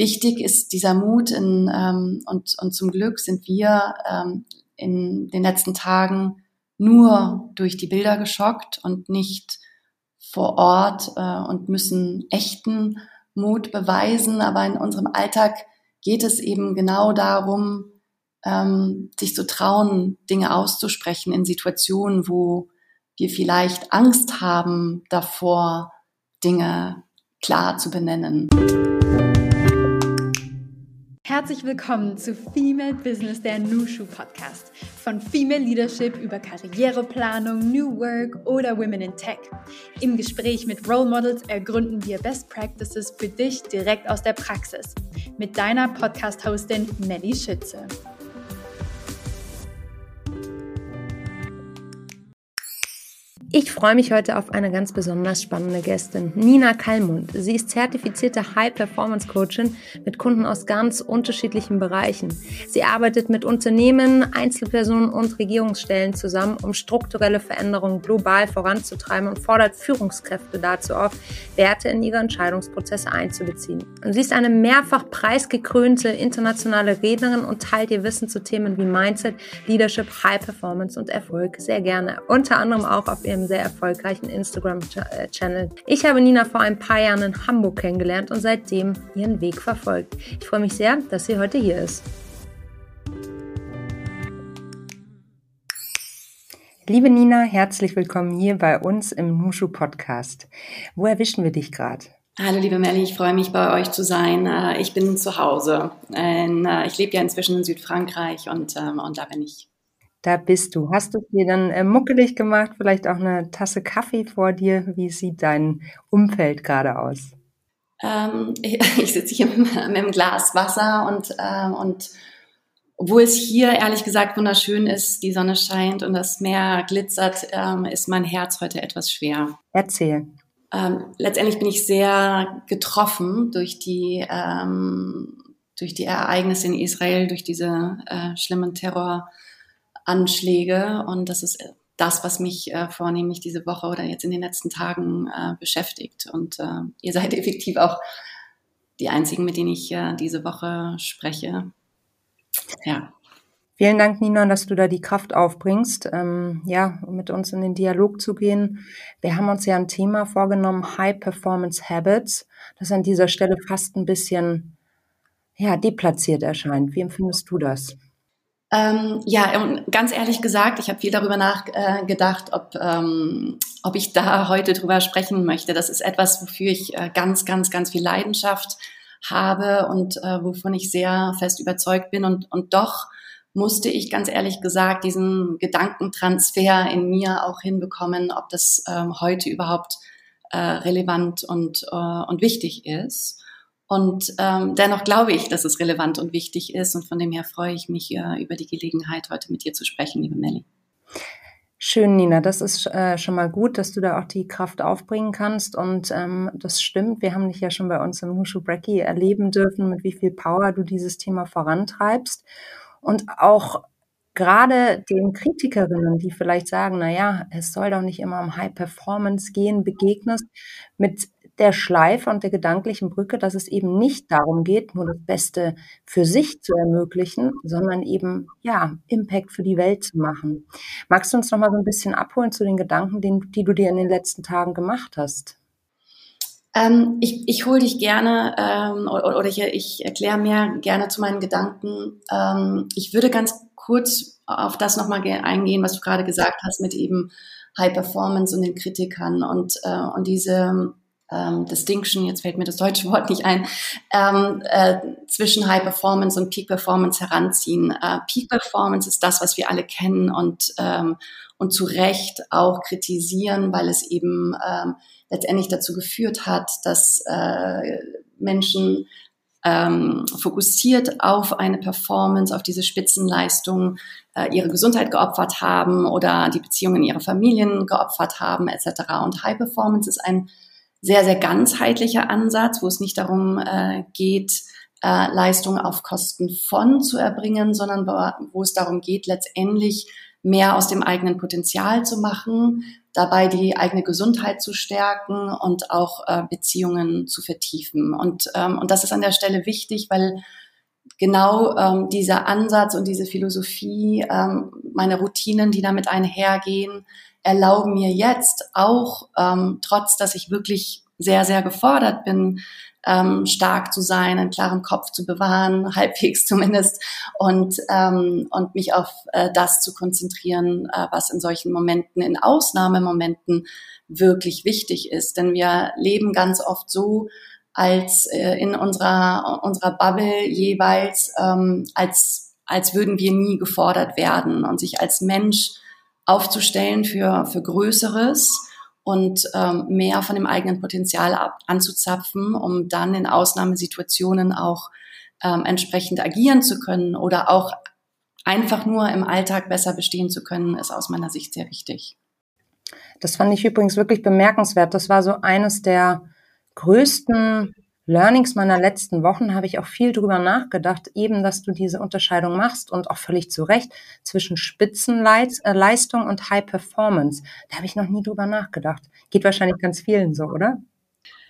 wichtig ist dieser Mut in, ähm, und, und zum Glück sind wir ähm, in den letzten Tagen nur durch die Bilder geschockt und nicht vor Ort äh, und müssen echten Mut beweisen. Aber in unserem Alltag geht es eben genau darum, ähm, sich zu trauen, Dinge auszusprechen in Situationen, wo wir vielleicht Angst haben davor, Dinge klar zu benennen. Herzlich willkommen zu Female Business, der Nushu Podcast. Von Female Leadership über Karriereplanung, New Work oder Women in Tech. Im Gespräch mit Role Models ergründen wir Best Practices für dich direkt aus der Praxis. Mit deiner Podcast-Hostin Melly Schütze. Ich freue mich heute auf eine ganz besonders spannende Gästin, Nina Kallmund. Sie ist zertifizierte High-Performance-Coachin mit Kunden aus ganz unterschiedlichen Bereichen. Sie arbeitet mit Unternehmen, Einzelpersonen und Regierungsstellen zusammen, um strukturelle Veränderungen global voranzutreiben und fordert Führungskräfte dazu auf, Werte in ihre Entscheidungsprozesse einzubeziehen. Und sie ist eine mehrfach preisgekrönte internationale Rednerin und teilt ihr Wissen zu Themen wie Mindset, Leadership, High Performance und Erfolg sehr gerne. Unter anderem auch auf ihrem einem sehr erfolgreichen Instagram-Channel. Ich habe Nina vor ein paar Jahren in Hamburg kennengelernt und seitdem ihren Weg verfolgt. Ich freue mich sehr, dass sie heute hier ist. Liebe Nina, herzlich willkommen hier bei uns im Nushu Podcast. Wo erwischen wir dich gerade? Hallo liebe Melli, ich freue mich bei euch zu sein. Äh, ich bin zu Hause. Äh, ich lebe ja inzwischen in Südfrankreich und, ähm, und da bin ich. Da bist du. Hast du dir dann äh, muckelig gemacht? Vielleicht auch eine Tasse Kaffee vor dir? Wie sieht dein Umfeld gerade aus? Ähm, ich sitze hier mit, einem Glas Wasser und, ähm, und obwohl es hier ehrlich gesagt wunderschön ist, die Sonne scheint und das Meer glitzert, ähm, ist mein Herz heute etwas schwer. Erzähl. Ähm, letztendlich bin ich sehr getroffen durch die, ähm, durch die Ereignisse in Israel, durch diese äh, schlimmen Terror. Anschläge und das ist das, was mich äh, vornehmlich diese Woche oder jetzt in den letzten Tagen äh, beschäftigt. Und äh, ihr seid effektiv auch die einzigen, mit denen ich äh, diese Woche spreche. Ja. Vielen Dank, Nina, dass du da die Kraft aufbringst, ähm, ja, mit uns in den Dialog zu gehen. Wir haben uns ja ein Thema vorgenommen, High Performance Habits, das an dieser Stelle fast ein bisschen, ja, deplatziert erscheint. Wie empfindest du das? Ähm, ja, und ganz ehrlich gesagt, ich habe viel darüber nachgedacht, äh, ob, ähm, ob ich da heute drüber sprechen möchte. Das ist etwas, wofür ich äh, ganz, ganz, ganz viel Leidenschaft habe und äh, wovon ich sehr fest überzeugt bin. Und, und doch musste ich ganz ehrlich gesagt diesen Gedankentransfer in mir auch hinbekommen, ob das ähm, heute überhaupt äh, relevant und, äh, und wichtig ist. Und ähm, dennoch glaube ich, dass es relevant und wichtig ist. Und von dem her freue ich mich äh, über die Gelegenheit, heute mit dir zu sprechen, liebe Melli. Schön, Nina. Das ist äh, schon mal gut, dass du da auch die Kraft aufbringen kannst. Und ähm, das stimmt. Wir haben dich ja schon bei uns im Hushu Brecky erleben dürfen, mit wie viel Power du dieses Thema vorantreibst. Und auch gerade den Kritikerinnen, die vielleicht sagen, na ja, es soll doch nicht immer um High Performance gehen, begegnest mit der Schleife und der gedanklichen Brücke, dass es eben nicht darum geht, nur das Beste für sich zu ermöglichen, sondern eben, ja, Impact für die Welt zu machen. Magst du uns noch mal so ein bisschen abholen zu den Gedanken, die, die du dir in den letzten Tagen gemacht hast? Ähm, ich ich hole dich gerne ähm, oder, ich, ich erkläre mehr gerne zu meinen Gedanken. Ähm, ich würde ganz kurz auf das nochmal eingehen, was du gerade gesagt hast mit eben High Performance und den Kritikern und, äh, und diese ähm, Distinction, jetzt fällt mir das deutsche Wort nicht ein, ähm, äh, zwischen High Performance und Peak Performance heranziehen. Äh, Peak Performance ist das, was wir alle kennen und, ähm, und zu Recht auch kritisieren, weil es eben ähm, letztendlich dazu geführt hat, dass äh, Menschen ähm, fokussiert auf eine Performance, auf diese Spitzenleistung äh, ihre Gesundheit geopfert haben oder die Beziehungen ihrer Familien geopfert haben etc. Und High Performance ist ein sehr, sehr ganzheitlicher Ansatz, wo es nicht darum äh, geht, äh, Leistungen auf Kosten von zu erbringen, sondern wo, wo es darum geht, letztendlich mehr aus dem eigenen Potenzial zu machen, dabei die eigene Gesundheit zu stärken und auch äh, Beziehungen zu vertiefen. Und, ähm, und das ist an der Stelle wichtig, weil genau ähm, dieser Ansatz und diese Philosophie, ähm, meine Routinen, die damit einhergehen, erlauben mir jetzt auch, ähm, trotz dass ich wirklich sehr, sehr gefordert bin, ähm, stark zu sein, einen klaren Kopf zu bewahren, halbwegs zumindest, und, ähm, und mich auf äh, das zu konzentrieren, äh, was in solchen Momenten, in Ausnahmemomenten wirklich wichtig ist. Denn wir leben ganz oft so, als äh, in unserer, unserer Bubble jeweils, ähm, als, als würden wir nie gefordert werden und sich als Mensch aufzustellen für, für Größeres und ähm, mehr von dem eigenen Potenzial ab, anzuzapfen, um dann in Ausnahmesituationen auch ähm, entsprechend agieren zu können oder auch einfach nur im Alltag besser bestehen zu können, ist aus meiner Sicht sehr wichtig. Das fand ich übrigens wirklich bemerkenswert. Das war so eines der größten Learnings meiner letzten Wochen habe ich auch viel drüber nachgedacht, eben, dass du diese Unterscheidung machst und auch völlig zu Recht zwischen Spitzenleistung und High Performance. Da habe ich noch nie drüber nachgedacht. Geht wahrscheinlich ganz vielen so, oder?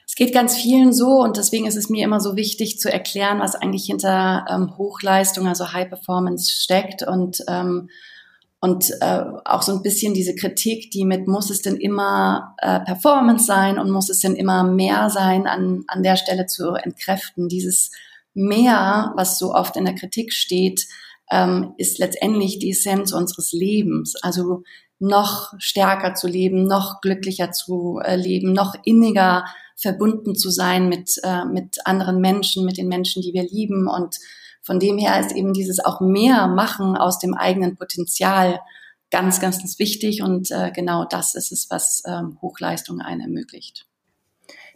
Es geht ganz vielen so und deswegen ist es mir immer so wichtig zu erklären, was eigentlich hinter ähm, Hochleistung, also High Performance steckt und ähm, und äh, auch so ein bisschen diese Kritik, die mit muss es denn immer äh, Performance sein und muss es denn immer mehr sein, an, an der Stelle zu entkräften. Dieses mehr, was so oft in der Kritik steht, ähm, ist letztendlich die Essenz unseres Lebens. Also noch stärker zu leben, noch glücklicher zu äh, leben, noch inniger verbunden zu sein mit, äh, mit anderen Menschen, mit den Menschen, die wir lieben und von dem her ist eben dieses auch mehr machen aus dem eigenen Potenzial ganz, ganz, ganz wichtig und äh, genau das ist es, was ähm, Hochleistung einen ermöglicht.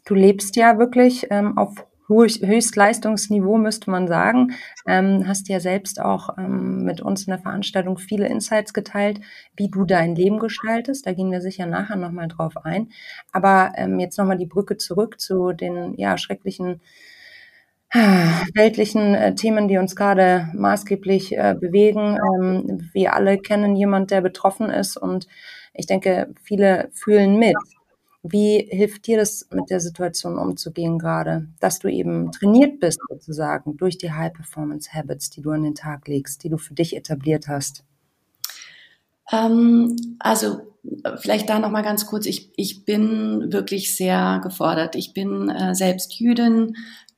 Du lebst ja wirklich ähm, auf Höchstleistungsniveau, müsste man sagen. Ähm, hast ja selbst auch ähm, mit uns in der Veranstaltung viele Insights geteilt, wie du dein Leben gestaltest. Da gehen wir sicher nachher nochmal drauf ein. Aber ähm, jetzt nochmal die Brücke zurück zu den ja, schrecklichen weltlichen äh, Themen, die uns gerade maßgeblich äh, bewegen. Ähm, wir alle kennen jemand, der betroffen ist und ich denke, viele fühlen mit. Wie hilft dir das, mit der Situation umzugehen gerade, dass du eben trainiert bist sozusagen durch die High-Performance-Habits, die du an den Tag legst, die du für dich etabliert hast? Ähm, also vielleicht da noch mal ganz kurz. Ich, ich bin wirklich sehr gefordert. Ich bin äh, selbst Jüdin,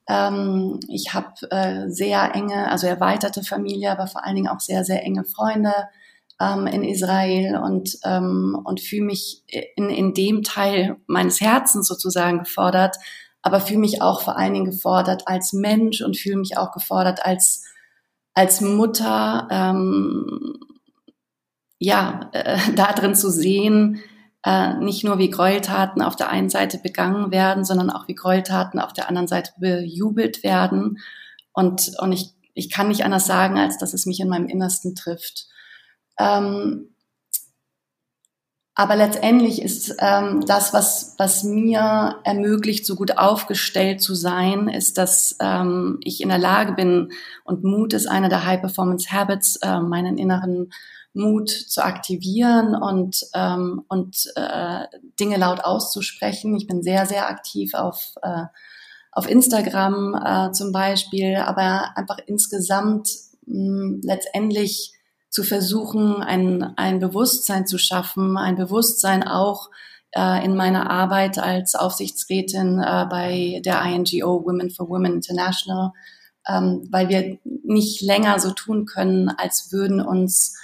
ähm, ich habe äh, sehr enge, also erweiterte Familie, aber vor allen Dingen auch sehr, sehr enge Freunde ähm, in Israel und, ähm, und fühle mich in, in dem Teil meines Herzens sozusagen gefordert, aber fühle mich auch vor allen Dingen gefordert als Mensch und fühle mich auch gefordert als, als Mutter, ähm, ja, äh, da drin zu sehen, äh, nicht nur wie Gräueltaten auf der einen Seite begangen werden, sondern auch wie Gräueltaten auf der anderen Seite bejubelt werden. Und, und ich, ich kann nicht anders sagen, als dass es mich in meinem Innersten trifft. Ähm, aber letztendlich ist ähm, das, was, was mir ermöglicht, so gut aufgestellt zu sein, ist, dass ähm, ich in der Lage bin, und Mut ist einer der High-Performance-Habits, äh, meinen inneren Mut zu aktivieren und, ähm, und äh, Dinge laut auszusprechen. Ich bin sehr, sehr aktiv auf, äh, auf Instagram äh, zum Beispiel, aber einfach insgesamt mh, letztendlich zu versuchen, ein, ein Bewusstsein zu schaffen, ein Bewusstsein auch äh, in meiner Arbeit als Aufsichtsrätin äh, bei der INGO Women for Women International, ähm, weil wir nicht länger so tun können, als würden uns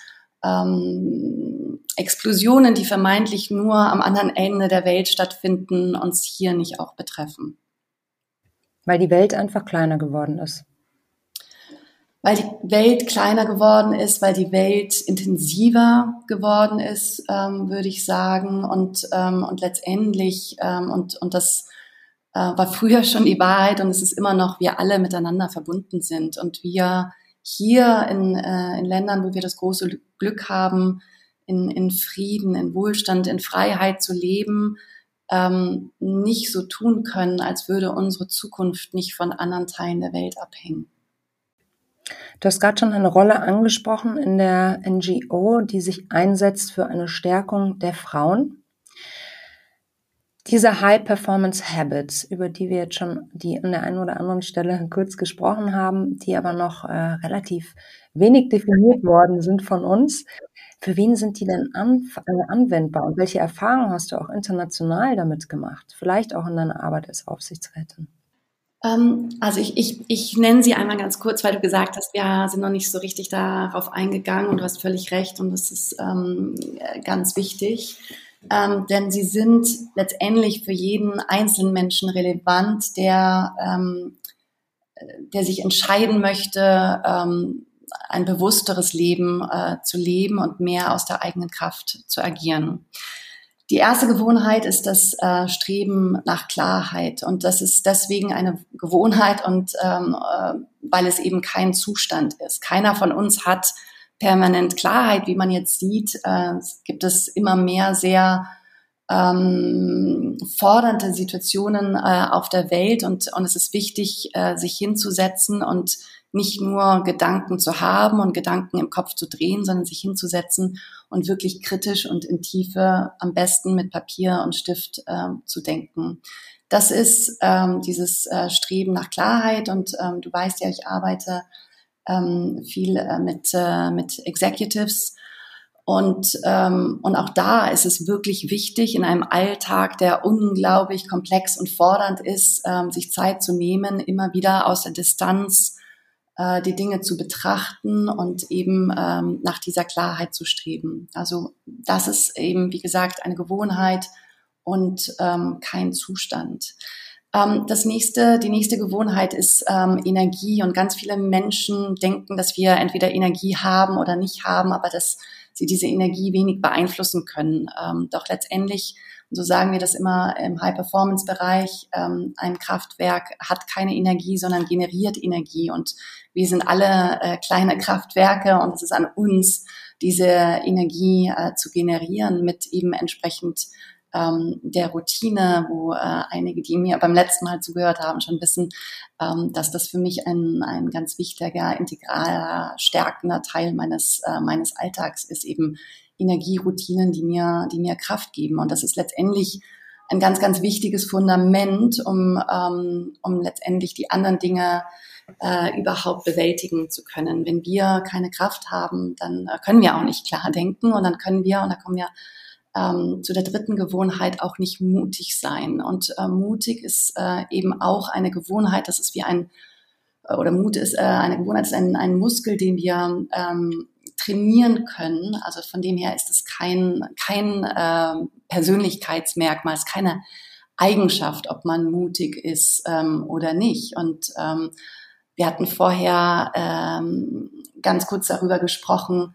ähm, Explosionen, die vermeintlich nur am anderen Ende der Welt stattfinden, uns hier nicht auch betreffen. Weil die Welt einfach kleiner geworden ist. Weil die Welt kleiner geworden ist, weil die Welt intensiver geworden ist, ähm, würde ich sagen. Und, ähm, und letztendlich, ähm, und, und das äh, war früher schon die Wahrheit und es ist immer noch, wir alle miteinander verbunden sind und wir hier in, äh, in Ländern, wo wir das große Glück haben, in, in Frieden, in Wohlstand, in Freiheit zu leben, ähm, nicht so tun können, als würde unsere Zukunft nicht von anderen Teilen der Welt abhängen. Du hast gerade schon eine Rolle angesprochen in der NGO, die sich einsetzt für eine Stärkung der Frauen. Diese High-Performance-Habits, über die wir jetzt schon die an der einen oder anderen Stelle kurz gesprochen haben, die aber noch äh, relativ wenig definiert worden sind von uns. Für wen sind die denn an, äh, anwendbar und welche Erfahrungen hast du auch international damit gemacht? Vielleicht auch in deiner Arbeit als Aufsichtsrätin? Ähm, also ich, ich, ich nenne sie einmal ganz kurz, weil du gesagt hast, wir sind noch nicht so richtig darauf eingegangen und du hast völlig recht und das ist ähm, ganz wichtig ähm, denn sie sind letztendlich für jeden einzelnen Menschen relevant, der, ähm, der sich entscheiden möchte, ähm, ein bewussteres Leben äh, zu leben und mehr aus der eigenen Kraft zu agieren. Die erste Gewohnheit ist das äh, Streben nach Klarheit und das ist deswegen eine Gewohnheit und ähm, äh, weil es eben kein Zustand ist. Keiner von uns hat permanent Klarheit, wie man jetzt sieht, äh, gibt es immer mehr sehr ähm, fordernde Situationen äh, auf der Welt und, und es ist wichtig, äh, sich hinzusetzen und nicht nur Gedanken zu haben und Gedanken im Kopf zu drehen, sondern sich hinzusetzen und wirklich kritisch und in Tiefe am besten mit Papier und Stift äh, zu denken. Das ist ähm, dieses äh, Streben nach Klarheit und ähm, du weißt ja, ich arbeite ähm, viel äh, mit, äh, mit Executives. Und, ähm, und auch da ist es wirklich wichtig, in einem Alltag, der unglaublich komplex und fordernd ist, ähm, sich Zeit zu nehmen, immer wieder aus der Distanz äh, die Dinge zu betrachten und eben ähm, nach dieser Klarheit zu streben. Also das ist eben, wie gesagt, eine Gewohnheit und ähm, kein Zustand. Ähm, das nächste, die nächste Gewohnheit ist ähm, Energie und ganz viele Menschen denken, dass wir entweder Energie haben oder nicht haben, aber dass sie diese Energie wenig beeinflussen können. Ähm, doch letztendlich, so sagen wir das immer im High-Performance-Bereich, ähm, ein Kraftwerk hat keine Energie, sondern generiert Energie und wir sind alle äh, kleine Kraftwerke und es ist an uns, diese Energie äh, zu generieren mit eben entsprechend ähm, der Routine, wo äh, einige, die mir beim letzten Mal zugehört haben, schon wissen, ähm, dass das für mich ein, ein ganz wichtiger, integraler, stärkender Teil meines, äh, meines Alltags ist, eben Energieroutinen, die mir, die mir Kraft geben. Und das ist letztendlich ein ganz, ganz wichtiges Fundament, um, ähm, um letztendlich die anderen Dinge äh, überhaupt bewältigen zu können. Wenn wir keine Kraft haben, dann äh, können wir auch nicht klar denken und dann können wir, und da kommen wir ähm, zu der dritten Gewohnheit auch nicht mutig sein. Und äh, mutig ist äh, eben auch eine Gewohnheit, das ist wie ein, äh, oder Mut ist äh, eine Gewohnheit, ist ein, ein Muskel, den wir ähm, trainieren können. Also von dem her ist es kein, kein äh, Persönlichkeitsmerkmal, es ist keine Eigenschaft, ob man mutig ist ähm, oder nicht. Und ähm, wir hatten vorher ähm, ganz kurz darüber gesprochen,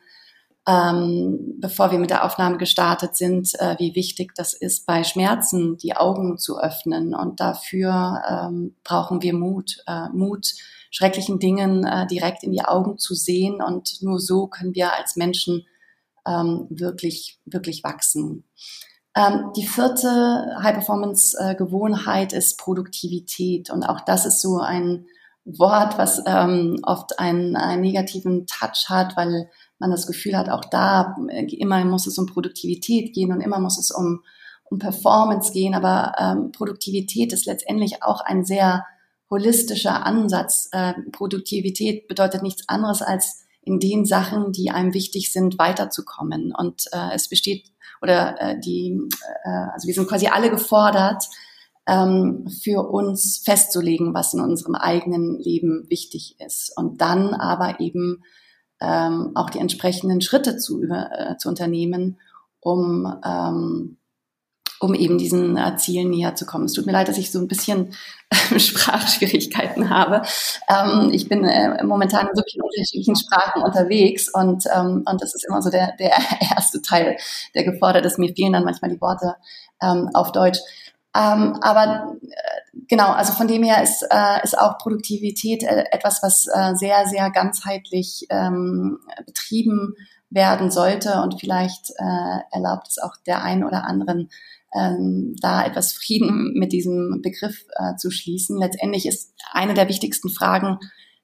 ähm, bevor wir mit der Aufnahme gestartet sind, äh, wie wichtig das ist, bei Schmerzen die Augen zu öffnen. Und dafür ähm, brauchen wir Mut, äh, Mut, schrecklichen Dingen äh, direkt in die Augen zu sehen. Und nur so können wir als Menschen ähm, wirklich, wirklich wachsen. Ähm, die vierte High-Performance-Gewohnheit ist Produktivität. Und auch das ist so ein Wort, was ähm, oft einen, einen negativen Touch hat, weil man das Gefühl hat, auch da äh, immer muss es um Produktivität gehen und immer muss es um, um Performance gehen. Aber ähm, Produktivität ist letztendlich auch ein sehr holistischer Ansatz. Äh, Produktivität bedeutet nichts anderes als in den Sachen, die einem wichtig sind, weiterzukommen. Und äh, es besteht oder äh, die, äh, also wir sind quasi alle gefordert, ähm, für uns festzulegen, was in unserem eigenen Leben wichtig ist. Und dann aber eben ähm, auch die entsprechenden Schritte zu, über, äh, zu unternehmen, um, ähm, um eben diesen äh, Zielen näher zu kommen. Es tut mir leid, dass ich so ein bisschen Sprachschwierigkeiten habe. Ähm, ich bin äh, momentan in so vielen unterschiedlichen Sprachen unterwegs und, ähm, und das ist immer so der, der erste Teil, der gefordert ist. Mir fehlen dann manchmal die Worte ähm, auf Deutsch. Ähm, aber äh, genau, also von dem her ist, äh, ist auch Produktivität äh, etwas, was äh, sehr, sehr ganzheitlich ähm, betrieben werden sollte und vielleicht äh, erlaubt es auch der einen oder anderen, ähm, da etwas Frieden mit diesem Begriff äh, zu schließen. Letztendlich ist eine der wichtigsten Fragen,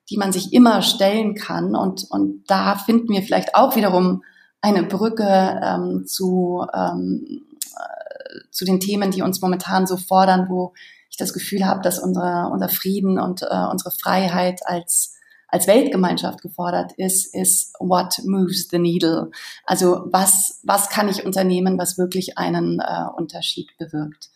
die man sich immer stellen kann und, und da finden wir vielleicht auch wiederum eine Brücke ähm, zu ähm, zu den Themen, die uns momentan so fordern, wo ich das Gefühl habe, dass unser, unser Frieden und äh, unsere Freiheit als als Weltgemeinschaft gefordert ist, ist what moves the needle? Also was, was kann ich unternehmen, was wirklich einen äh, Unterschied bewirkt?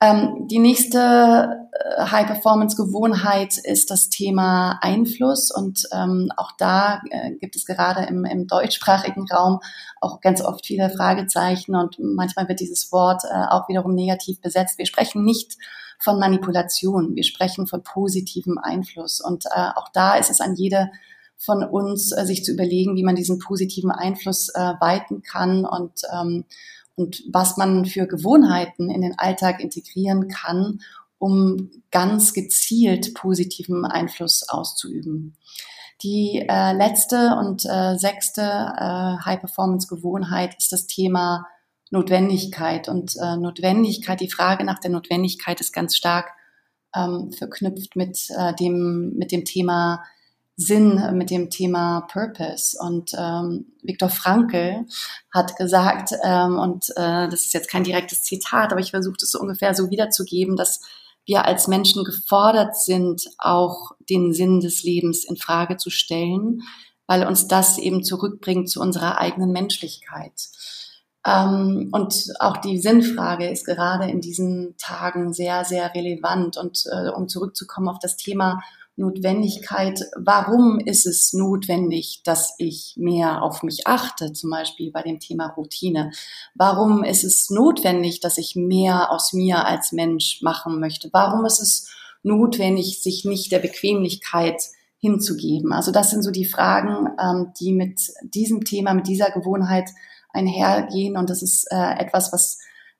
Ähm, die nächste äh, High-Performance-Gewohnheit ist das Thema Einfluss und ähm, auch da äh, gibt es gerade im, im deutschsprachigen Raum auch ganz oft viele Fragezeichen und manchmal wird dieses Wort äh, auch wiederum negativ besetzt. Wir sprechen nicht von Manipulation. Wir sprechen von positivem Einfluss. Und äh, auch da ist es an jede von uns, äh, sich zu überlegen, wie man diesen positiven Einfluss äh, weiten kann und, ähm, und was man für Gewohnheiten in den Alltag integrieren kann, um ganz gezielt positiven Einfluss auszuüben. Die äh, letzte und äh, sechste äh, High-Performance-Gewohnheit ist das Thema Notwendigkeit. Und äh, Notwendigkeit, die Frage nach der Notwendigkeit ist ganz stark ähm, verknüpft mit, äh, dem, mit dem Thema Sinn, mit dem Thema Purpose. Und ähm, Viktor Frankl hat gesagt, ähm, und äh, das ist jetzt kein direktes Zitat, aber ich versuche es so ungefähr so wiederzugeben, dass wir als Menschen gefordert sind, auch den Sinn des Lebens in Frage zu stellen, weil uns das eben zurückbringt zu unserer eigenen Menschlichkeit. Ähm, und auch die Sinnfrage ist gerade in diesen Tagen sehr, sehr relevant. Und äh, um zurückzukommen auf das Thema Notwendigkeit, warum ist es notwendig, dass ich mehr auf mich achte, zum Beispiel bei dem Thema Routine? Warum ist es notwendig, dass ich mehr aus mir als Mensch machen möchte? Warum ist es notwendig, sich nicht der Bequemlichkeit hinzugeben? Also das sind so die Fragen, ähm, die mit diesem Thema, mit dieser Gewohnheit einhergehen. Und das ist äh, etwas, was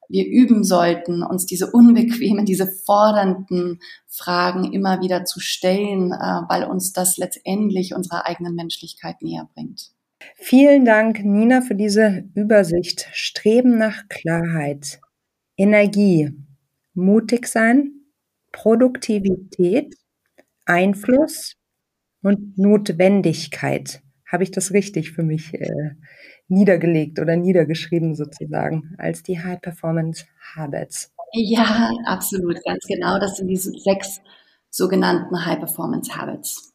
wir üben sollten, uns diese unbequemen, diese fordernden Fragen immer wieder zu stellen, äh, weil uns das letztendlich unserer eigenen Menschlichkeit näher bringt. Vielen Dank, Nina, für diese Übersicht. Streben nach Klarheit, Energie, mutig sein, Produktivität, Einfluss und Notwendigkeit. Habe ich das richtig für mich äh, niedergelegt oder niedergeschrieben sozusagen als die High Performance Habits. Ja, absolut, ganz genau. Das sind diese sechs sogenannten High Performance Habits.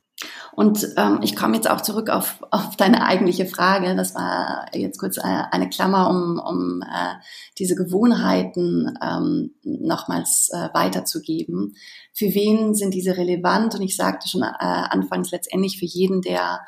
Und ähm, ich komme jetzt auch zurück auf, auf deine eigentliche Frage. Das war jetzt kurz eine, eine Klammer, um, um äh, diese Gewohnheiten ähm, nochmals äh, weiterzugeben. Für wen sind diese relevant? Und ich sagte schon äh, anfangs letztendlich für jeden, der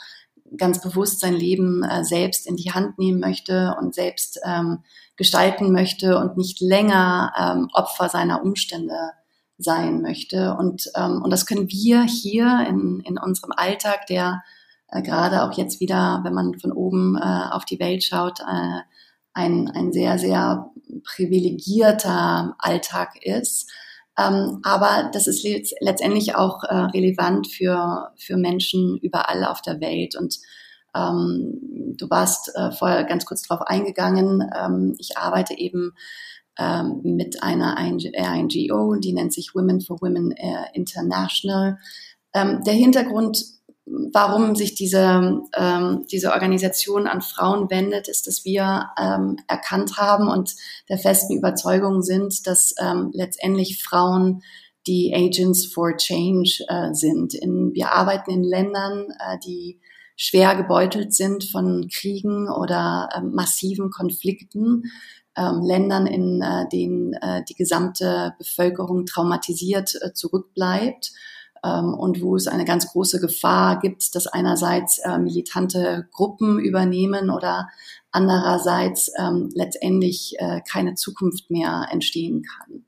ganz bewusst sein Leben äh, selbst in die Hand nehmen möchte und selbst ähm, gestalten möchte und nicht länger ähm, Opfer seiner Umstände sein möchte. Und, ähm, und das können wir hier in, in unserem Alltag, der äh, gerade auch jetzt wieder, wenn man von oben äh, auf die Welt schaut, äh, ein, ein sehr, sehr privilegierter Alltag ist, ähm, aber das ist letztendlich auch äh, relevant für, für Menschen überall auf der Welt. Und ähm, du warst äh, vorher ganz kurz darauf eingegangen. Ähm, ich arbeite eben ähm, mit einer NGO, die nennt sich Women for Women äh, International. Ähm, der Hintergrund warum sich diese, ähm, diese Organisation an Frauen wendet, ist, dass wir ähm, erkannt haben und der festen Überzeugung sind, dass ähm, letztendlich Frauen die Agents for Change äh, sind. In, wir arbeiten in Ländern, äh, die schwer gebeutelt sind von Kriegen oder äh, massiven Konflikten, ähm, Ländern, in äh, denen äh, die gesamte Bevölkerung traumatisiert äh, zurückbleibt und wo es eine ganz große Gefahr gibt, dass einerseits äh, militante Gruppen übernehmen oder andererseits ähm, letztendlich äh, keine Zukunft mehr entstehen kann.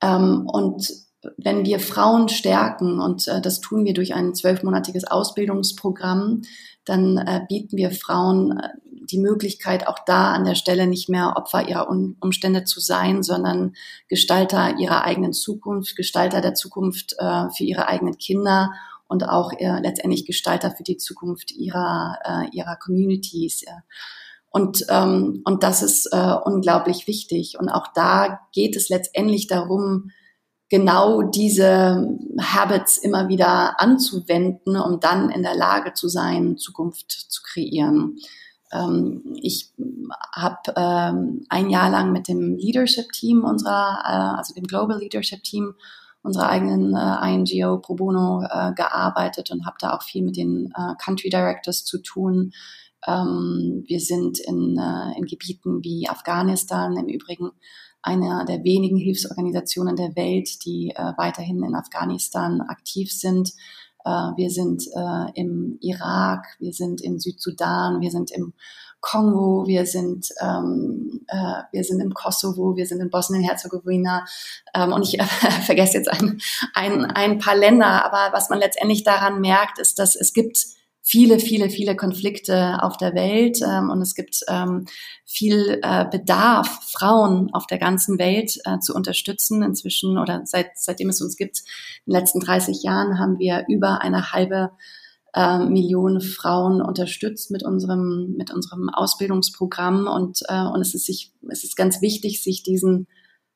Ähm, und wenn wir Frauen stärken, und äh, das tun wir durch ein zwölfmonatiges Ausbildungsprogramm, dann äh, bieten wir Frauen äh, die Möglichkeit, auch da an der Stelle nicht mehr Opfer ihrer Umstände zu sein, sondern Gestalter ihrer eigenen Zukunft, Gestalter der Zukunft äh, für ihre eigenen Kinder und auch äh, letztendlich Gestalter für die Zukunft ihrer, äh, ihrer Communities. Ja. Und, ähm, und das ist äh, unglaublich wichtig. Und auch da geht es letztendlich darum, genau diese Habits immer wieder anzuwenden, um dann in der Lage zu sein, Zukunft zu kreieren. Ähm, ich habe ähm, ein Jahr lang mit dem Leadership Team unserer, äh, also dem Global Leadership Team unserer eigenen äh, INGO Pro Bono äh, gearbeitet und habe da auch viel mit den äh, Country Directors zu tun. Ähm, wir sind in, äh, in Gebieten wie Afghanistan im Übrigen einer der wenigen Hilfsorganisationen der Welt, die äh, weiterhin in Afghanistan aktiv sind. Äh, wir sind äh, im Irak, wir sind in Südsudan, wir sind im Kongo, wir sind, ähm, äh, wir sind im Kosovo, wir sind in Bosnien-Herzegowina. Ähm, und ich äh, vergesse jetzt ein, ein, ein paar Länder, aber was man letztendlich daran merkt, ist, dass es gibt viele, viele, viele Konflikte auf der Welt ähm, und es gibt ähm, viel äh, Bedarf, Frauen auf der ganzen Welt äh, zu unterstützen. Inzwischen oder seit, seitdem es uns gibt, in den letzten 30 Jahren haben wir über eine halbe äh, Million Frauen unterstützt mit unserem, mit unserem Ausbildungsprogramm und, äh, und es, ist sich, es ist ganz wichtig, sich diesen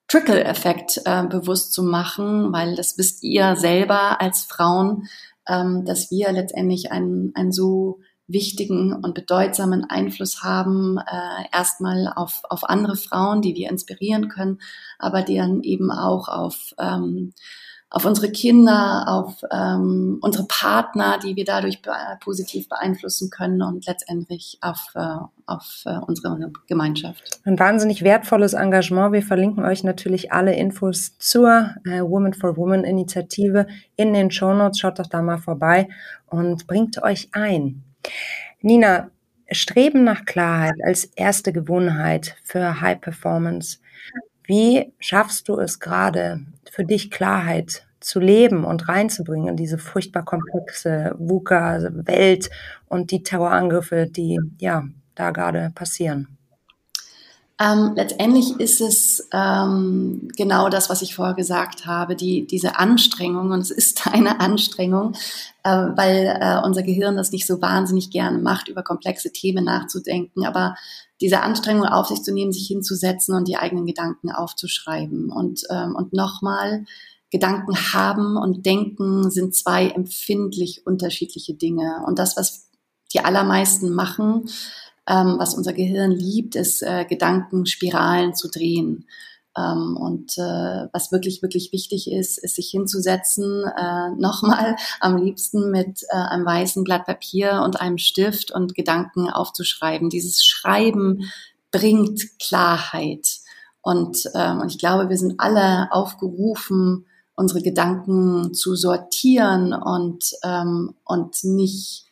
Trickle-Effekt äh, bewusst zu machen, weil das wisst ihr selber als Frauen, ähm, dass wir letztendlich einen, einen so wichtigen und bedeutsamen Einfluss haben, äh, erstmal auf, auf andere Frauen, die wir inspirieren können, aber dann eben auch auf, ähm, auf unsere Kinder, auf ähm, unsere Partner, die wir dadurch be positiv beeinflussen können und letztendlich auf, äh, auf äh, unsere Gemeinschaft. Ein wahnsinnig wertvolles Engagement. Wir verlinken euch natürlich alle Infos zur äh, Women for Women Initiative in den Show Notes. Schaut doch da mal vorbei und bringt euch ein. Nina, Streben nach Klarheit als erste Gewohnheit für High Performance. Wie schaffst du es gerade für dich Klarheit zu leben und reinzubringen in diese furchtbar komplexe VUCA-Welt und die Terrorangriffe, die ja da gerade passieren? Ähm, letztendlich ist es ähm, genau das, was ich vorher gesagt habe, die, diese Anstrengung, und es ist eine Anstrengung, äh, weil äh, unser Gehirn das nicht so wahnsinnig gerne macht, über komplexe Themen nachzudenken, aber diese Anstrengung auf sich zu nehmen, sich hinzusetzen und die eigenen Gedanken aufzuschreiben. Und, ähm, und nochmal, Gedanken haben und denken sind zwei empfindlich unterschiedliche Dinge. Und das, was die allermeisten machen, ähm, was unser Gehirn liebt, ist äh, Gedankenspiralen zu drehen. Ähm, und äh, was wirklich, wirklich wichtig ist, ist sich hinzusetzen, äh, nochmal am liebsten mit äh, einem weißen Blatt Papier und einem Stift und Gedanken aufzuschreiben. Dieses Schreiben bringt Klarheit. Und, ähm, und ich glaube, wir sind alle aufgerufen, unsere Gedanken zu sortieren und, ähm, und nicht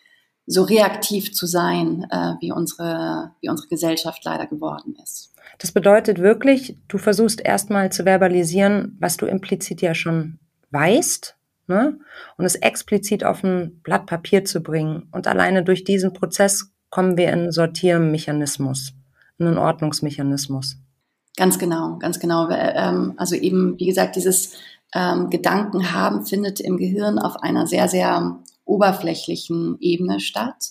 so reaktiv zu sein, äh, wie, unsere, wie unsere Gesellschaft leider geworden ist. Das bedeutet wirklich, du versuchst erstmal zu verbalisieren, was du implizit ja schon weißt, ne? und es explizit auf ein Blatt Papier zu bringen. Und alleine durch diesen Prozess kommen wir in einen Sortiermechanismus, in einen Ordnungsmechanismus. Ganz genau, ganz genau. Ähm, also eben, wie gesagt, dieses ähm, Gedanken haben findet im Gehirn auf einer sehr, sehr oberflächlichen Ebene statt.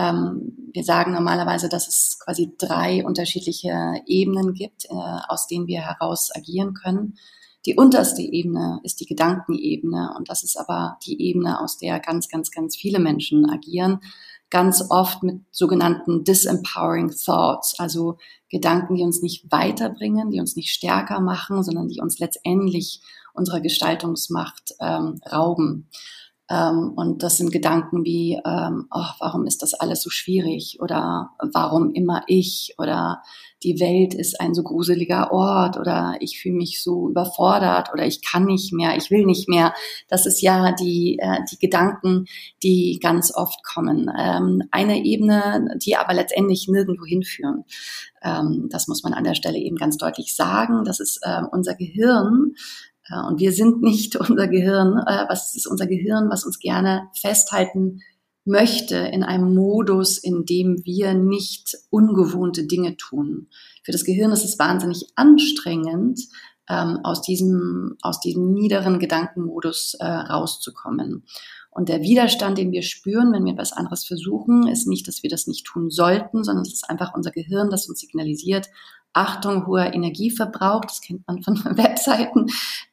Ähm, wir sagen normalerweise, dass es quasi drei unterschiedliche Ebenen gibt, äh, aus denen wir heraus agieren können. Die unterste Ebene ist die Gedankenebene und das ist aber die Ebene, aus der ganz, ganz, ganz viele Menschen agieren. Ganz oft mit sogenannten disempowering thoughts, also Gedanken, die uns nicht weiterbringen, die uns nicht stärker machen, sondern die uns letztendlich unserer Gestaltungsmacht ähm, rauben. Ähm, und das sind Gedanken wie, ähm, oh, warum ist das alles so schwierig? Oder warum immer ich? Oder die Welt ist ein so gruseliger Ort oder ich fühle mich so überfordert oder ich kann nicht mehr, ich will nicht mehr. Das ist ja die, äh, die Gedanken, die ganz oft kommen. Ähm, eine Ebene, die aber letztendlich nirgendwo hinführen. Ähm, das muss man an der Stelle eben ganz deutlich sagen. Das ist äh, unser Gehirn und wir sind nicht unser Gehirn. Äh, was ist unser Gehirn, was uns gerne festhalten möchte in einem Modus, in dem wir nicht ungewohnte Dinge tun. Für das Gehirn ist es wahnsinnig anstrengend, ähm, aus diesem, aus diesem niederen Gedankenmodus äh, rauszukommen. Und der Widerstand, den wir spüren, wenn wir etwas anderes versuchen, ist nicht, dass wir das nicht tun sollten, sondern es ist einfach unser Gehirn, das uns signalisiert, Achtung, hoher Energieverbrauch, das kennt man von Webseiten.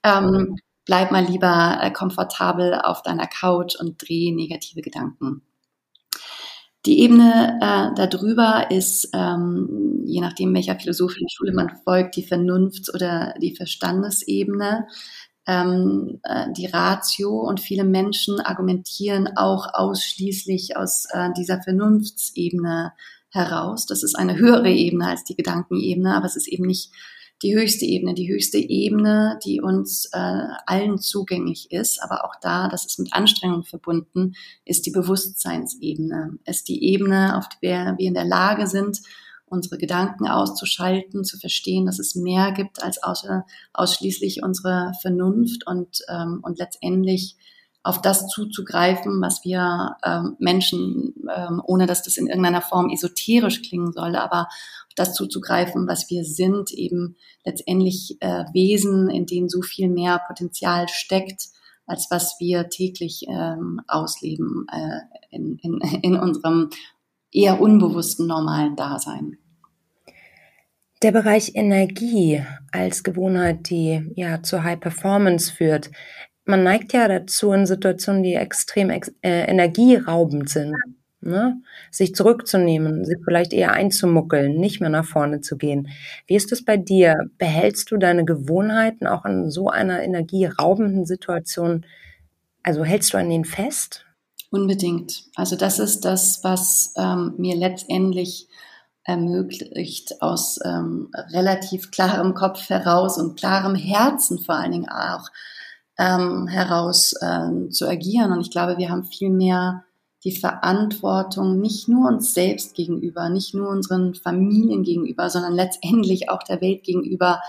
Ähm, bleib mal lieber äh, komfortabel auf deiner Couch und dreh negative Gedanken. Die Ebene äh, darüber ist, ähm, je nachdem, welcher philosophischen Schule man folgt, die Vernunfts- oder die Verstandesebene, ähm, äh, die Ratio. Und viele Menschen argumentieren auch ausschließlich aus äh, dieser Vernunftsebene heraus. Das ist eine höhere Ebene als die Gedankenebene, aber es ist eben nicht die höchste Ebene, die höchste Ebene, die uns äh, allen zugänglich ist, aber auch da, das ist mit Anstrengung verbunden, ist die Bewusstseinsebene, ist die Ebene, auf der wir in der Lage sind, unsere Gedanken auszuschalten, zu verstehen, dass es mehr gibt als außer, ausschließlich unsere Vernunft und, ähm, und letztendlich auf das zuzugreifen, was wir ähm, Menschen, ähm, ohne dass das in irgendeiner Form esoterisch klingen soll, aber auf das zuzugreifen, was wir sind, eben letztendlich äh, Wesen, in denen so viel mehr Potenzial steckt, als was wir täglich ähm, ausleben äh, in, in, in unserem eher unbewussten normalen Dasein. Der Bereich Energie als Gewohnheit, die ja zu High Performance führt, man neigt ja dazu in Situationen, die extrem ex äh, energieraubend sind, ne? sich zurückzunehmen, sich vielleicht eher einzumuckeln, nicht mehr nach vorne zu gehen. Wie ist es bei dir? Behältst du deine Gewohnheiten auch in so einer energieraubenden Situation? Also hältst du an denen fest? Unbedingt. Also das ist das, was ähm, mir letztendlich ermöglicht, aus ähm, relativ klarem Kopf heraus und klarem Herzen vor allen Dingen auch ähm, heraus ähm, zu agieren. Und ich glaube, wir haben viel mehr die Verantwortung nicht nur uns selbst gegenüber, nicht nur unseren Familien gegenüber, sondern letztendlich auch der Welt gegenüber,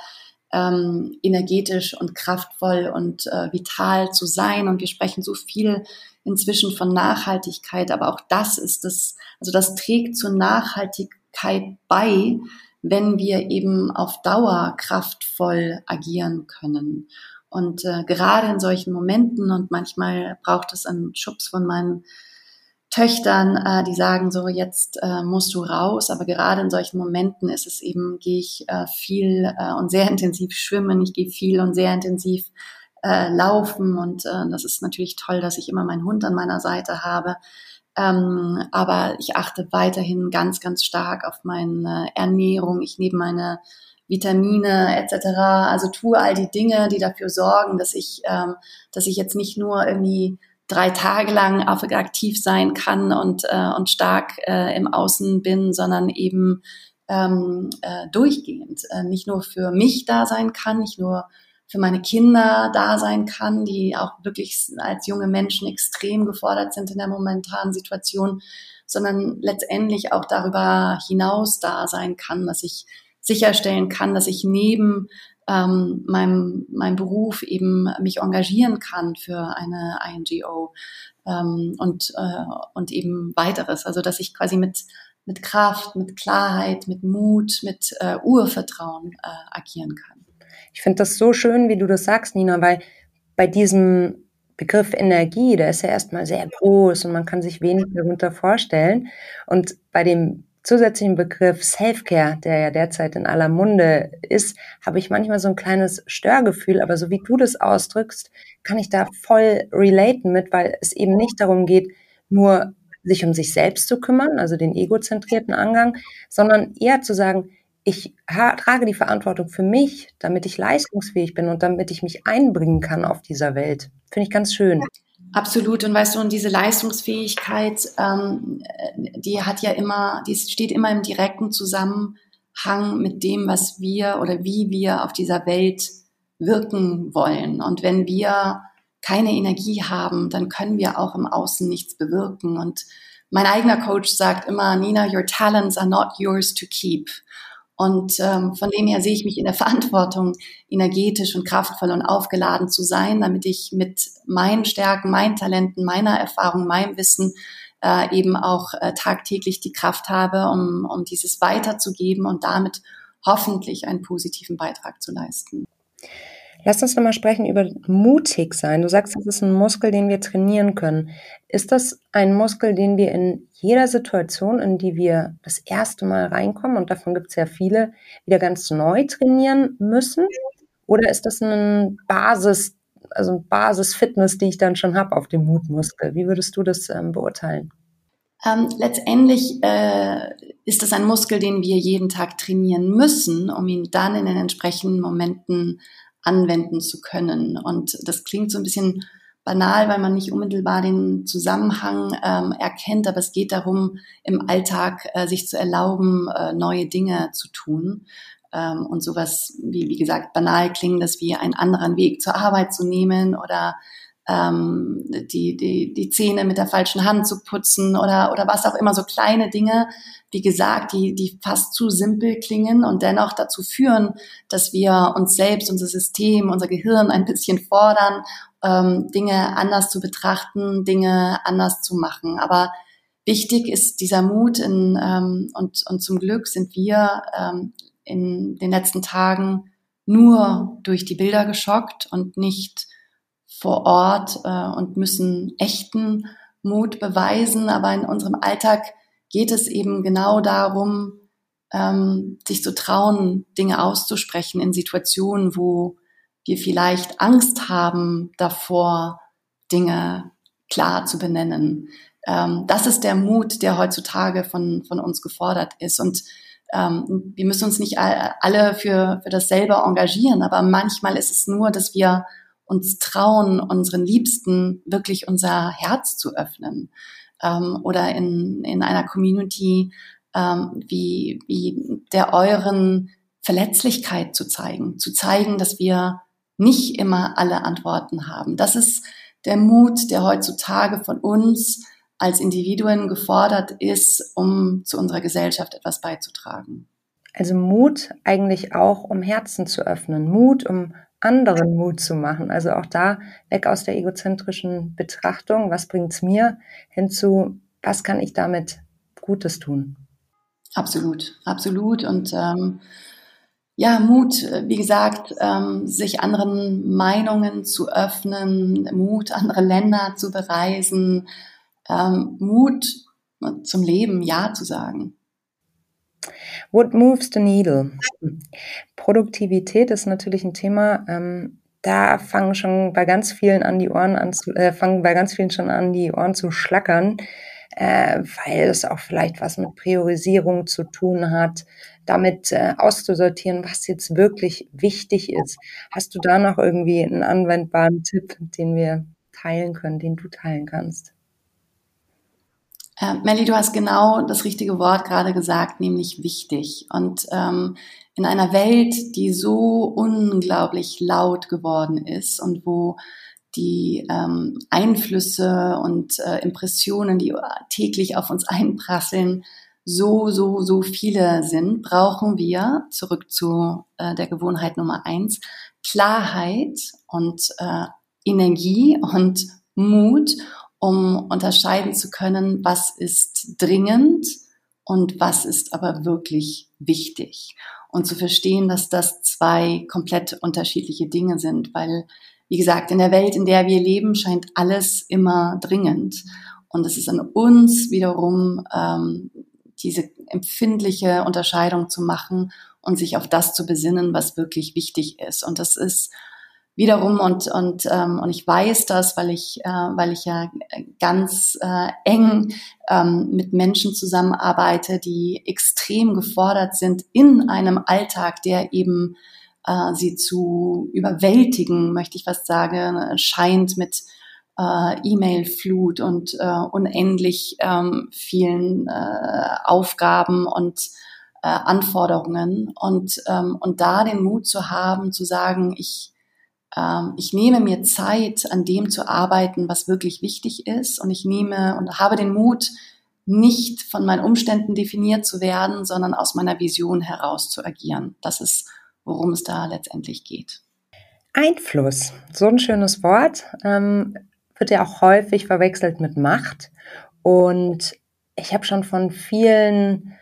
ähm, energetisch und kraftvoll und äh, vital zu sein. Und wir sprechen so viel inzwischen von Nachhaltigkeit, aber auch das ist das, also das trägt zur Nachhaltigkeit bei, wenn wir eben auf Dauer kraftvoll agieren können. Und äh, gerade in solchen Momenten und manchmal braucht es einen Schubs von meinen Töchtern, äh, die sagen so, jetzt äh, musst du raus. Aber gerade in solchen Momenten ist es eben, gehe ich äh, viel äh, und sehr intensiv schwimmen, ich gehe viel und sehr intensiv äh, laufen. Und äh, das ist natürlich toll, dass ich immer meinen Hund an meiner Seite habe. Ähm, aber ich achte weiterhin ganz, ganz stark auf meine Ernährung. Ich nehme meine Vitamine etc. Also tue all die Dinge, die dafür sorgen, dass ich, ähm, dass ich jetzt nicht nur irgendwie drei Tage lang aktiv sein kann und, äh, und stark äh, im Außen bin, sondern eben ähm, äh, durchgehend äh, nicht nur für mich da sein kann, nicht nur für meine Kinder da sein kann, die auch wirklich als junge Menschen extrem gefordert sind in der momentanen Situation, sondern letztendlich auch darüber hinaus da sein kann, dass ich sicherstellen kann, dass ich neben ähm, meinem, meinem Beruf eben mich engagieren kann für eine INGO ähm, und, äh, und eben weiteres. Also dass ich quasi mit, mit Kraft, mit Klarheit, mit Mut, mit äh, Urvertrauen äh, agieren kann. Ich finde das so schön, wie du das sagst, Nina, weil bei diesem Begriff Energie, der ist ja erstmal sehr groß und man kann sich wenig darunter vorstellen. Und bei dem zusätzlichen Begriff Self-Care, der ja derzeit in aller Munde ist, habe ich manchmal so ein kleines Störgefühl, aber so wie du das ausdrückst, kann ich da voll relaten mit, weil es eben nicht darum geht, nur sich um sich selbst zu kümmern, also den egozentrierten Angang, sondern eher zu sagen, ich trage die Verantwortung für mich, damit ich leistungsfähig bin und damit ich mich einbringen kann auf dieser Welt. Finde ich ganz schön. Absolut. Und weißt du, und diese Leistungsfähigkeit, ähm, die hat ja immer, die steht immer im direkten Zusammenhang mit dem, was wir oder wie wir auf dieser Welt wirken wollen. Und wenn wir keine Energie haben, dann können wir auch im Außen nichts bewirken. Und mein eigener Coach sagt immer, Nina, your talents are not yours to keep. Und ähm, von dem her sehe ich mich in der Verantwortung, energetisch und kraftvoll und aufgeladen zu sein, damit ich mit meinen Stärken, meinen Talenten, meiner Erfahrung, meinem Wissen äh, eben auch äh, tagtäglich die Kraft habe, um, um dieses weiterzugeben und damit hoffentlich einen positiven Beitrag zu leisten. Lass uns nochmal sprechen über mutig sein. Du sagst, das ist ein Muskel, den wir trainieren können. Ist das ein Muskel, den wir in jeder Situation, in die wir das erste Mal reinkommen, und davon gibt es ja viele, wieder ganz neu trainieren müssen? Oder ist das ein Basis, also ein Basis-Fitness, die ich dann schon habe auf dem Mutmuskel? Wie würdest du das ähm, beurteilen? Ähm, letztendlich äh, ist es ein Muskel, den wir jeden Tag trainieren müssen, um ihn dann in den entsprechenden Momenten anwenden zu können. Und das klingt so ein bisschen banal, weil man nicht unmittelbar den Zusammenhang ähm, erkennt, aber es geht darum, im Alltag äh, sich zu erlauben, äh, neue Dinge zu tun. Ähm, und sowas, wie, wie gesagt, banal klingendes wie einen anderen Weg zur Arbeit zu nehmen oder ähm, die, die, die Zähne mit der falschen Hand zu putzen oder, oder was auch immer, so kleine Dinge, wie gesagt, die, die fast zu simpel klingen und dennoch dazu führen, dass wir uns selbst, unser System, unser Gehirn ein bisschen fordern, ähm, Dinge anders zu betrachten, Dinge anders zu machen. Aber wichtig ist dieser Mut in, ähm, und, und zum Glück sind wir ähm, in den letzten Tagen nur durch die Bilder geschockt und nicht vor Ort äh, und müssen echten Mut beweisen. Aber in unserem Alltag geht es eben genau darum, ähm, sich zu trauen, Dinge auszusprechen in Situationen, wo wir vielleicht Angst haben davor, Dinge klar zu benennen. Ähm, das ist der Mut, der heutzutage von, von uns gefordert ist. Und ähm, wir müssen uns nicht alle für, für das selber engagieren, aber manchmal ist es nur, dass wir uns trauen, unseren Liebsten wirklich unser Herz zu öffnen. Ähm, oder in, in einer Community ähm, wie, wie der euren Verletzlichkeit zu zeigen, zu zeigen, dass wir nicht immer alle Antworten haben. Das ist der Mut, der heutzutage von uns als Individuen gefordert ist, um zu unserer Gesellschaft etwas beizutragen. Also Mut eigentlich auch, um Herzen zu öffnen. Mut, um anderen Mut zu machen. Also auch da weg aus der egozentrischen Betrachtung, was bringt's mir, hinzu, was kann ich damit Gutes tun? Absolut, absolut. Und ähm, ja, Mut, wie gesagt, ähm, sich anderen Meinungen zu öffnen, Mut, andere Länder zu bereisen, ähm, Mut zum Leben, Ja zu sagen. What moves the needle? Produktivität ist natürlich ein Thema. Ähm, da fangen schon bei ganz vielen an die Ohren an zu, äh, fangen bei ganz vielen schon an die Ohren zu schlackern, äh, weil es auch vielleicht was mit Priorisierung zu tun hat, damit äh, auszusortieren, was jetzt wirklich wichtig ist. Hast du da noch irgendwie einen anwendbaren Tipp, den wir teilen können, den du teilen kannst? Äh, Melly, du hast genau das richtige Wort gerade gesagt, nämlich wichtig. Und ähm, in einer Welt, die so unglaublich laut geworden ist und wo die ähm, Einflüsse und äh, Impressionen, die täglich auf uns einprasseln, so, so, so viele sind, brauchen wir, zurück zu äh, der Gewohnheit Nummer eins, Klarheit und äh, Energie und Mut, um unterscheiden zu können, was ist dringend und was ist aber wirklich wichtig. Und zu verstehen, dass das zwei komplett unterschiedliche Dinge sind, weil, wie gesagt, in der Welt, in der wir leben, scheint alles immer dringend. Und es ist an uns wiederum, ähm, diese empfindliche Unterscheidung zu machen und sich auf das zu besinnen, was wirklich wichtig ist. Und das ist wiederum und und ähm, und ich weiß das, weil ich äh, weil ich ja ganz äh, eng ähm, mit Menschen zusammenarbeite, die extrem gefordert sind in einem Alltag, der eben äh, sie zu überwältigen, möchte ich fast sagen, scheint mit äh, E-Mail-Flut und äh, unendlich ähm, vielen äh, Aufgaben und äh, Anforderungen. Und ähm, und da den Mut zu haben, zu sagen, ich ich nehme mir Zeit, an dem zu arbeiten, was wirklich wichtig ist. Und ich nehme und habe den Mut, nicht von meinen Umständen definiert zu werden, sondern aus meiner Vision heraus zu agieren. Das ist, worum es da letztendlich geht. Einfluss, so ein schönes Wort, ähm, wird ja auch häufig verwechselt mit Macht. Und ich habe schon von vielen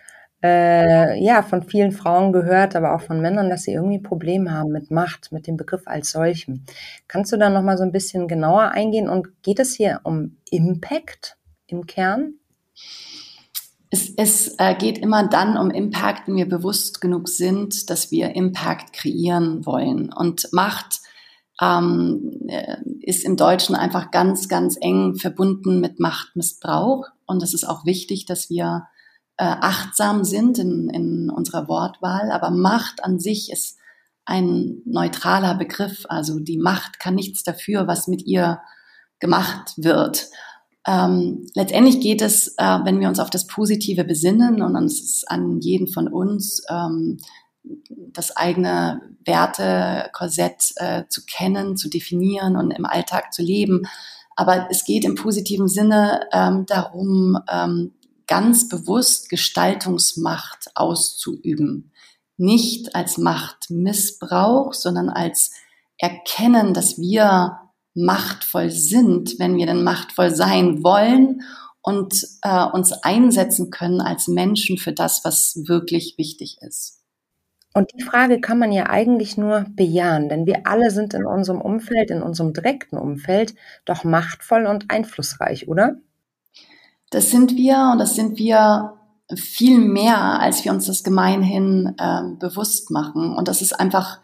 äh, ja, von vielen Frauen gehört, aber auch von Männern, dass sie irgendwie Probleme haben mit Macht, mit dem Begriff als solchem. Kannst du da noch mal so ein bisschen genauer eingehen? Und geht es hier um Impact im Kern? Es, es äh, geht immer dann um Impact, wenn wir bewusst genug sind, dass wir Impact kreieren wollen. Und Macht ähm, äh, ist im Deutschen einfach ganz, ganz eng verbunden mit Machtmissbrauch. Und es ist auch wichtig, dass wir äh, achtsam sind in, in unserer Wortwahl. Aber Macht an sich ist ein neutraler Begriff. Also die Macht kann nichts dafür, was mit ihr gemacht wird. Ähm, letztendlich geht es, äh, wenn wir uns auf das Positive besinnen und uns ist an jeden von uns ähm, das eigene Wertekorsett äh, zu kennen, zu definieren und im Alltag zu leben. Aber es geht im positiven Sinne ähm, darum, ähm, ganz bewusst Gestaltungsmacht auszuüben. Nicht als Machtmissbrauch, sondern als Erkennen, dass wir machtvoll sind, wenn wir denn machtvoll sein wollen und äh, uns einsetzen können als Menschen für das, was wirklich wichtig ist. Und die Frage kann man ja eigentlich nur bejahen, denn wir alle sind in unserem Umfeld, in unserem direkten Umfeld, doch machtvoll und einflussreich, oder? Das sind wir und das sind wir viel mehr, als wir uns das gemeinhin äh, bewusst machen. Und das ist einfach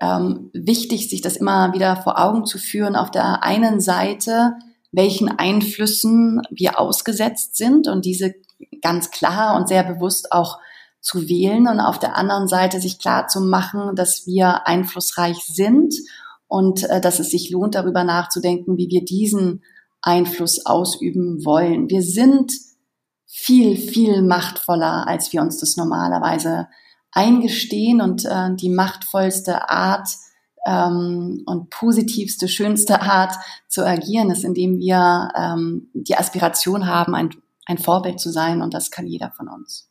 ähm, wichtig, sich das immer wieder vor Augen zu führen. Auf der einen Seite, welchen Einflüssen wir ausgesetzt sind und diese ganz klar und sehr bewusst auch zu wählen und auf der anderen Seite sich klar zu machen, dass wir einflussreich sind und äh, dass es sich lohnt, darüber nachzudenken, wie wir diesen Einfluss ausüben wollen. Wir sind viel, viel machtvoller, als wir uns das normalerweise eingestehen und äh, die machtvollste Art ähm, und positivste, schönste Art zu agieren ist, indem wir ähm, die Aspiration haben, ein, ein Vorbild zu sein und das kann jeder von uns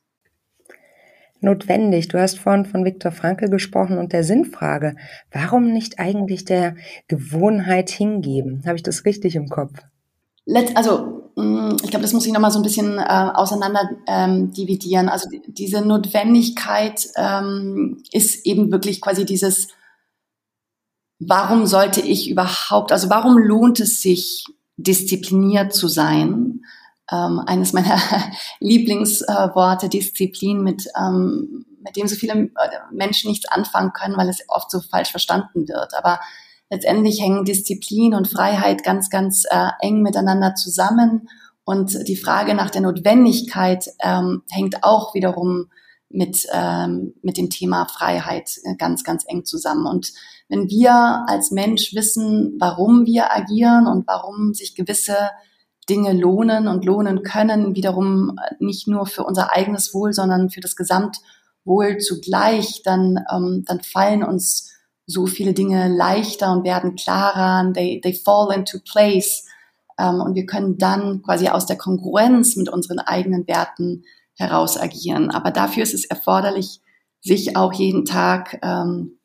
notwendig. Du hast vorhin von Viktor Frankl gesprochen und der Sinnfrage. Warum nicht eigentlich der Gewohnheit hingeben? Habe ich das richtig im Kopf? Let, also mm, ich glaube, das muss ich nochmal so ein bisschen äh, auseinander ähm, dividieren. Also diese Notwendigkeit ähm, ist eben wirklich quasi dieses, warum sollte ich überhaupt, also warum lohnt es sich, diszipliniert zu sein? ähm, eines meiner Lieblingsworte, Disziplin, mit, ähm, mit dem so viele äh, Menschen nichts anfangen können, weil es oft so falsch verstanden wird. Aber letztendlich hängen Disziplin und Freiheit ganz, ganz äh, eng miteinander zusammen. Und die Frage nach der Notwendigkeit ähm, hängt auch wiederum mit, ähm, mit dem Thema Freiheit äh, ganz, ganz eng zusammen. Und wenn wir als Mensch wissen, warum wir agieren und warum sich gewisse Dinge lohnen und lohnen können, wiederum nicht nur für unser eigenes Wohl, sondern für das Gesamtwohl zugleich, dann, ähm, dann fallen uns so viele Dinge leichter und werden klarer, they, they fall into place. Ähm, und wir können dann quasi aus der Konkurrenz mit unseren eigenen Werten heraus agieren. Aber dafür ist es erforderlich, sich auch jeden Tag ähm,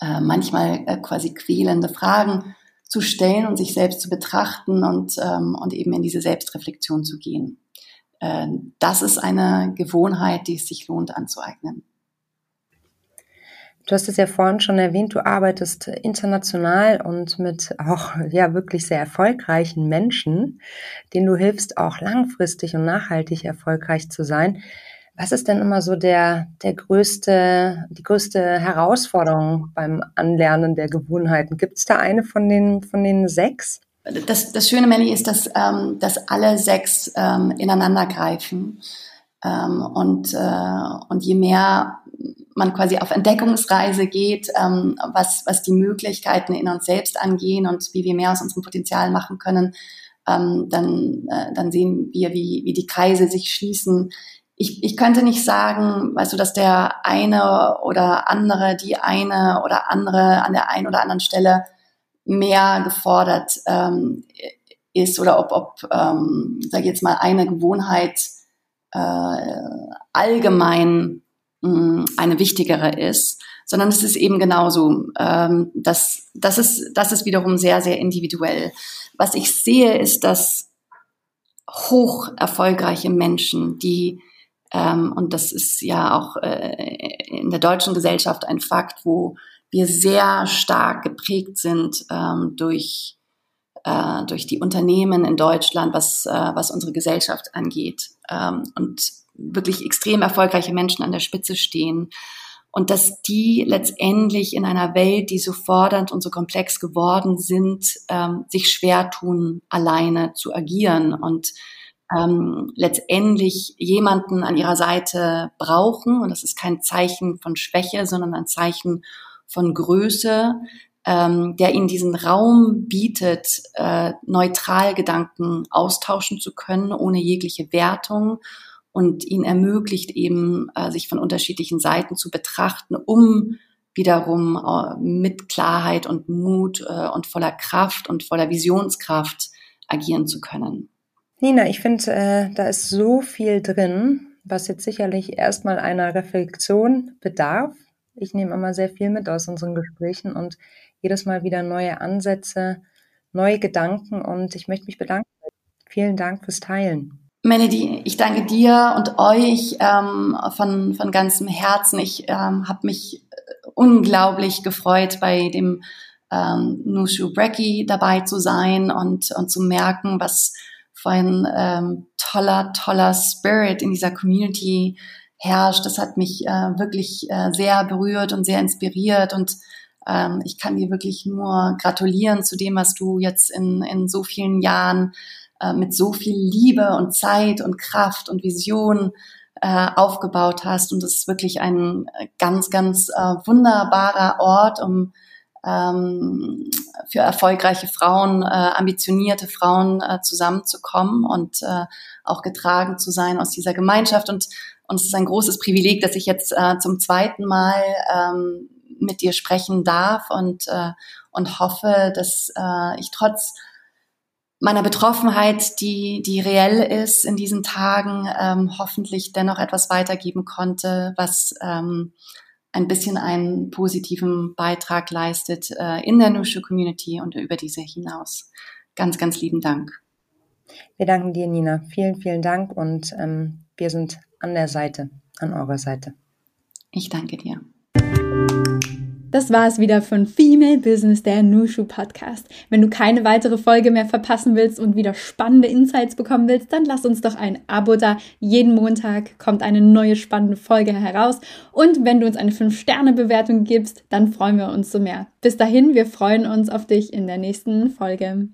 äh, manchmal äh, quasi quälende Fragen zu stellen und sich selbst zu betrachten und, ähm, und eben in diese Selbstreflexion zu gehen. Äh, das ist eine Gewohnheit, die es sich lohnt anzueignen. Du hast es ja vorhin schon erwähnt, du arbeitest international und mit auch ja wirklich sehr erfolgreichen Menschen, denen du hilfst, auch langfristig und nachhaltig erfolgreich zu sein. Was ist denn immer so der, der größte, die größte Herausforderung beim Anlernen der Gewohnheiten? Gibt es da eine von den, von den sechs? Das, das Schöne, Melly, ist, dass, ähm, dass alle sechs ähm, ineinander greifen. Ähm, und, äh, und je mehr man quasi auf Entdeckungsreise geht, ähm, was, was die Möglichkeiten in uns selbst angehen und wie wir mehr aus unserem Potenzial machen können, ähm, dann, äh, dann sehen wir, wie, wie die Kreise sich schließen, ich, ich könnte nicht sagen, weißt du, dass der eine oder andere, die eine oder andere an der einen oder anderen Stelle mehr gefordert ähm, ist oder ob, ob ähm, sage ich jetzt mal, eine Gewohnheit äh, allgemein mh, hm, eine wichtigere ist, sondern es ist eben genauso. Ähm, das, das, ist, das ist wiederum sehr, sehr individuell. Was ich sehe, ist, dass hoch erfolgreiche Menschen, die ähm, und das ist ja auch äh, in der deutschen Gesellschaft ein Fakt, wo wir sehr stark geprägt sind ähm, durch, äh, durch die Unternehmen in Deutschland, was, äh, was unsere Gesellschaft angeht. Ähm, und wirklich extrem erfolgreiche Menschen an der Spitze stehen. und dass die letztendlich in einer Welt, die so fordernd und so komplex geworden sind, ähm, sich schwer tun, alleine zu agieren und ähm, letztendlich jemanden an ihrer Seite brauchen. Und das ist kein Zeichen von Schwäche, sondern ein Zeichen von Größe, ähm, der ihnen diesen Raum bietet, äh, neutral Gedanken austauschen zu können, ohne jegliche Wertung und ihnen ermöglicht eben, äh, sich von unterschiedlichen Seiten zu betrachten, um wiederum äh, mit Klarheit und Mut äh, und voller Kraft und voller Visionskraft agieren zu können. Nina, ich finde, da ist so viel drin, was jetzt sicherlich erstmal einer Reflexion bedarf. Ich nehme immer sehr viel mit aus unseren Gesprächen und jedes Mal wieder neue Ansätze, neue Gedanken und ich möchte mich bedanken. Vielen Dank fürs Teilen. Melody, ich danke dir und euch ähm, von, von ganzem Herzen. Ich ähm, habe mich unglaublich gefreut, bei dem ähm, Nushu Brecky dabei zu sein und, und zu merken, was für ein ähm, toller, toller Spirit in dieser Community herrscht. Das hat mich äh, wirklich äh, sehr berührt und sehr inspiriert und ähm, ich kann dir wirklich nur gratulieren zu dem, was du jetzt in, in so vielen Jahren äh, mit so viel Liebe und Zeit und Kraft und Vision äh, aufgebaut hast. Und es ist wirklich ein ganz, ganz äh, wunderbarer Ort, um ähm, für erfolgreiche Frauen, äh, ambitionierte Frauen äh, zusammenzukommen und äh, auch getragen zu sein aus dieser Gemeinschaft. Und, und es ist ein großes Privileg, dass ich jetzt äh, zum zweiten Mal ähm, mit dir sprechen darf und, äh, und hoffe, dass äh, ich trotz meiner Betroffenheit, die, die reell ist in diesen Tagen, ähm, hoffentlich dennoch etwas weitergeben konnte, was ähm, ein bisschen einen positiven Beitrag leistet äh, in der Nushu Community und über diese hinaus. Ganz, ganz lieben Dank. Wir danken dir, Nina. Vielen, vielen Dank und ähm, wir sind an der Seite, an eurer Seite. Ich danke dir. Das war es wieder von Female Business, der Nushu Podcast. Wenn du keine weitere Folge mehr verpassen willst und wieder spannende Insights bekommen willst, dann lass uns doch ein Abo da. Jeden Montag kommt eine neue spannende Folge heraus. Und wenn du uns eine 5-Sterne-Bewertung gibst, dann freuen wir uns so mehr. Bis dahin, wir freuen uns auf dich in der nächsten Folge.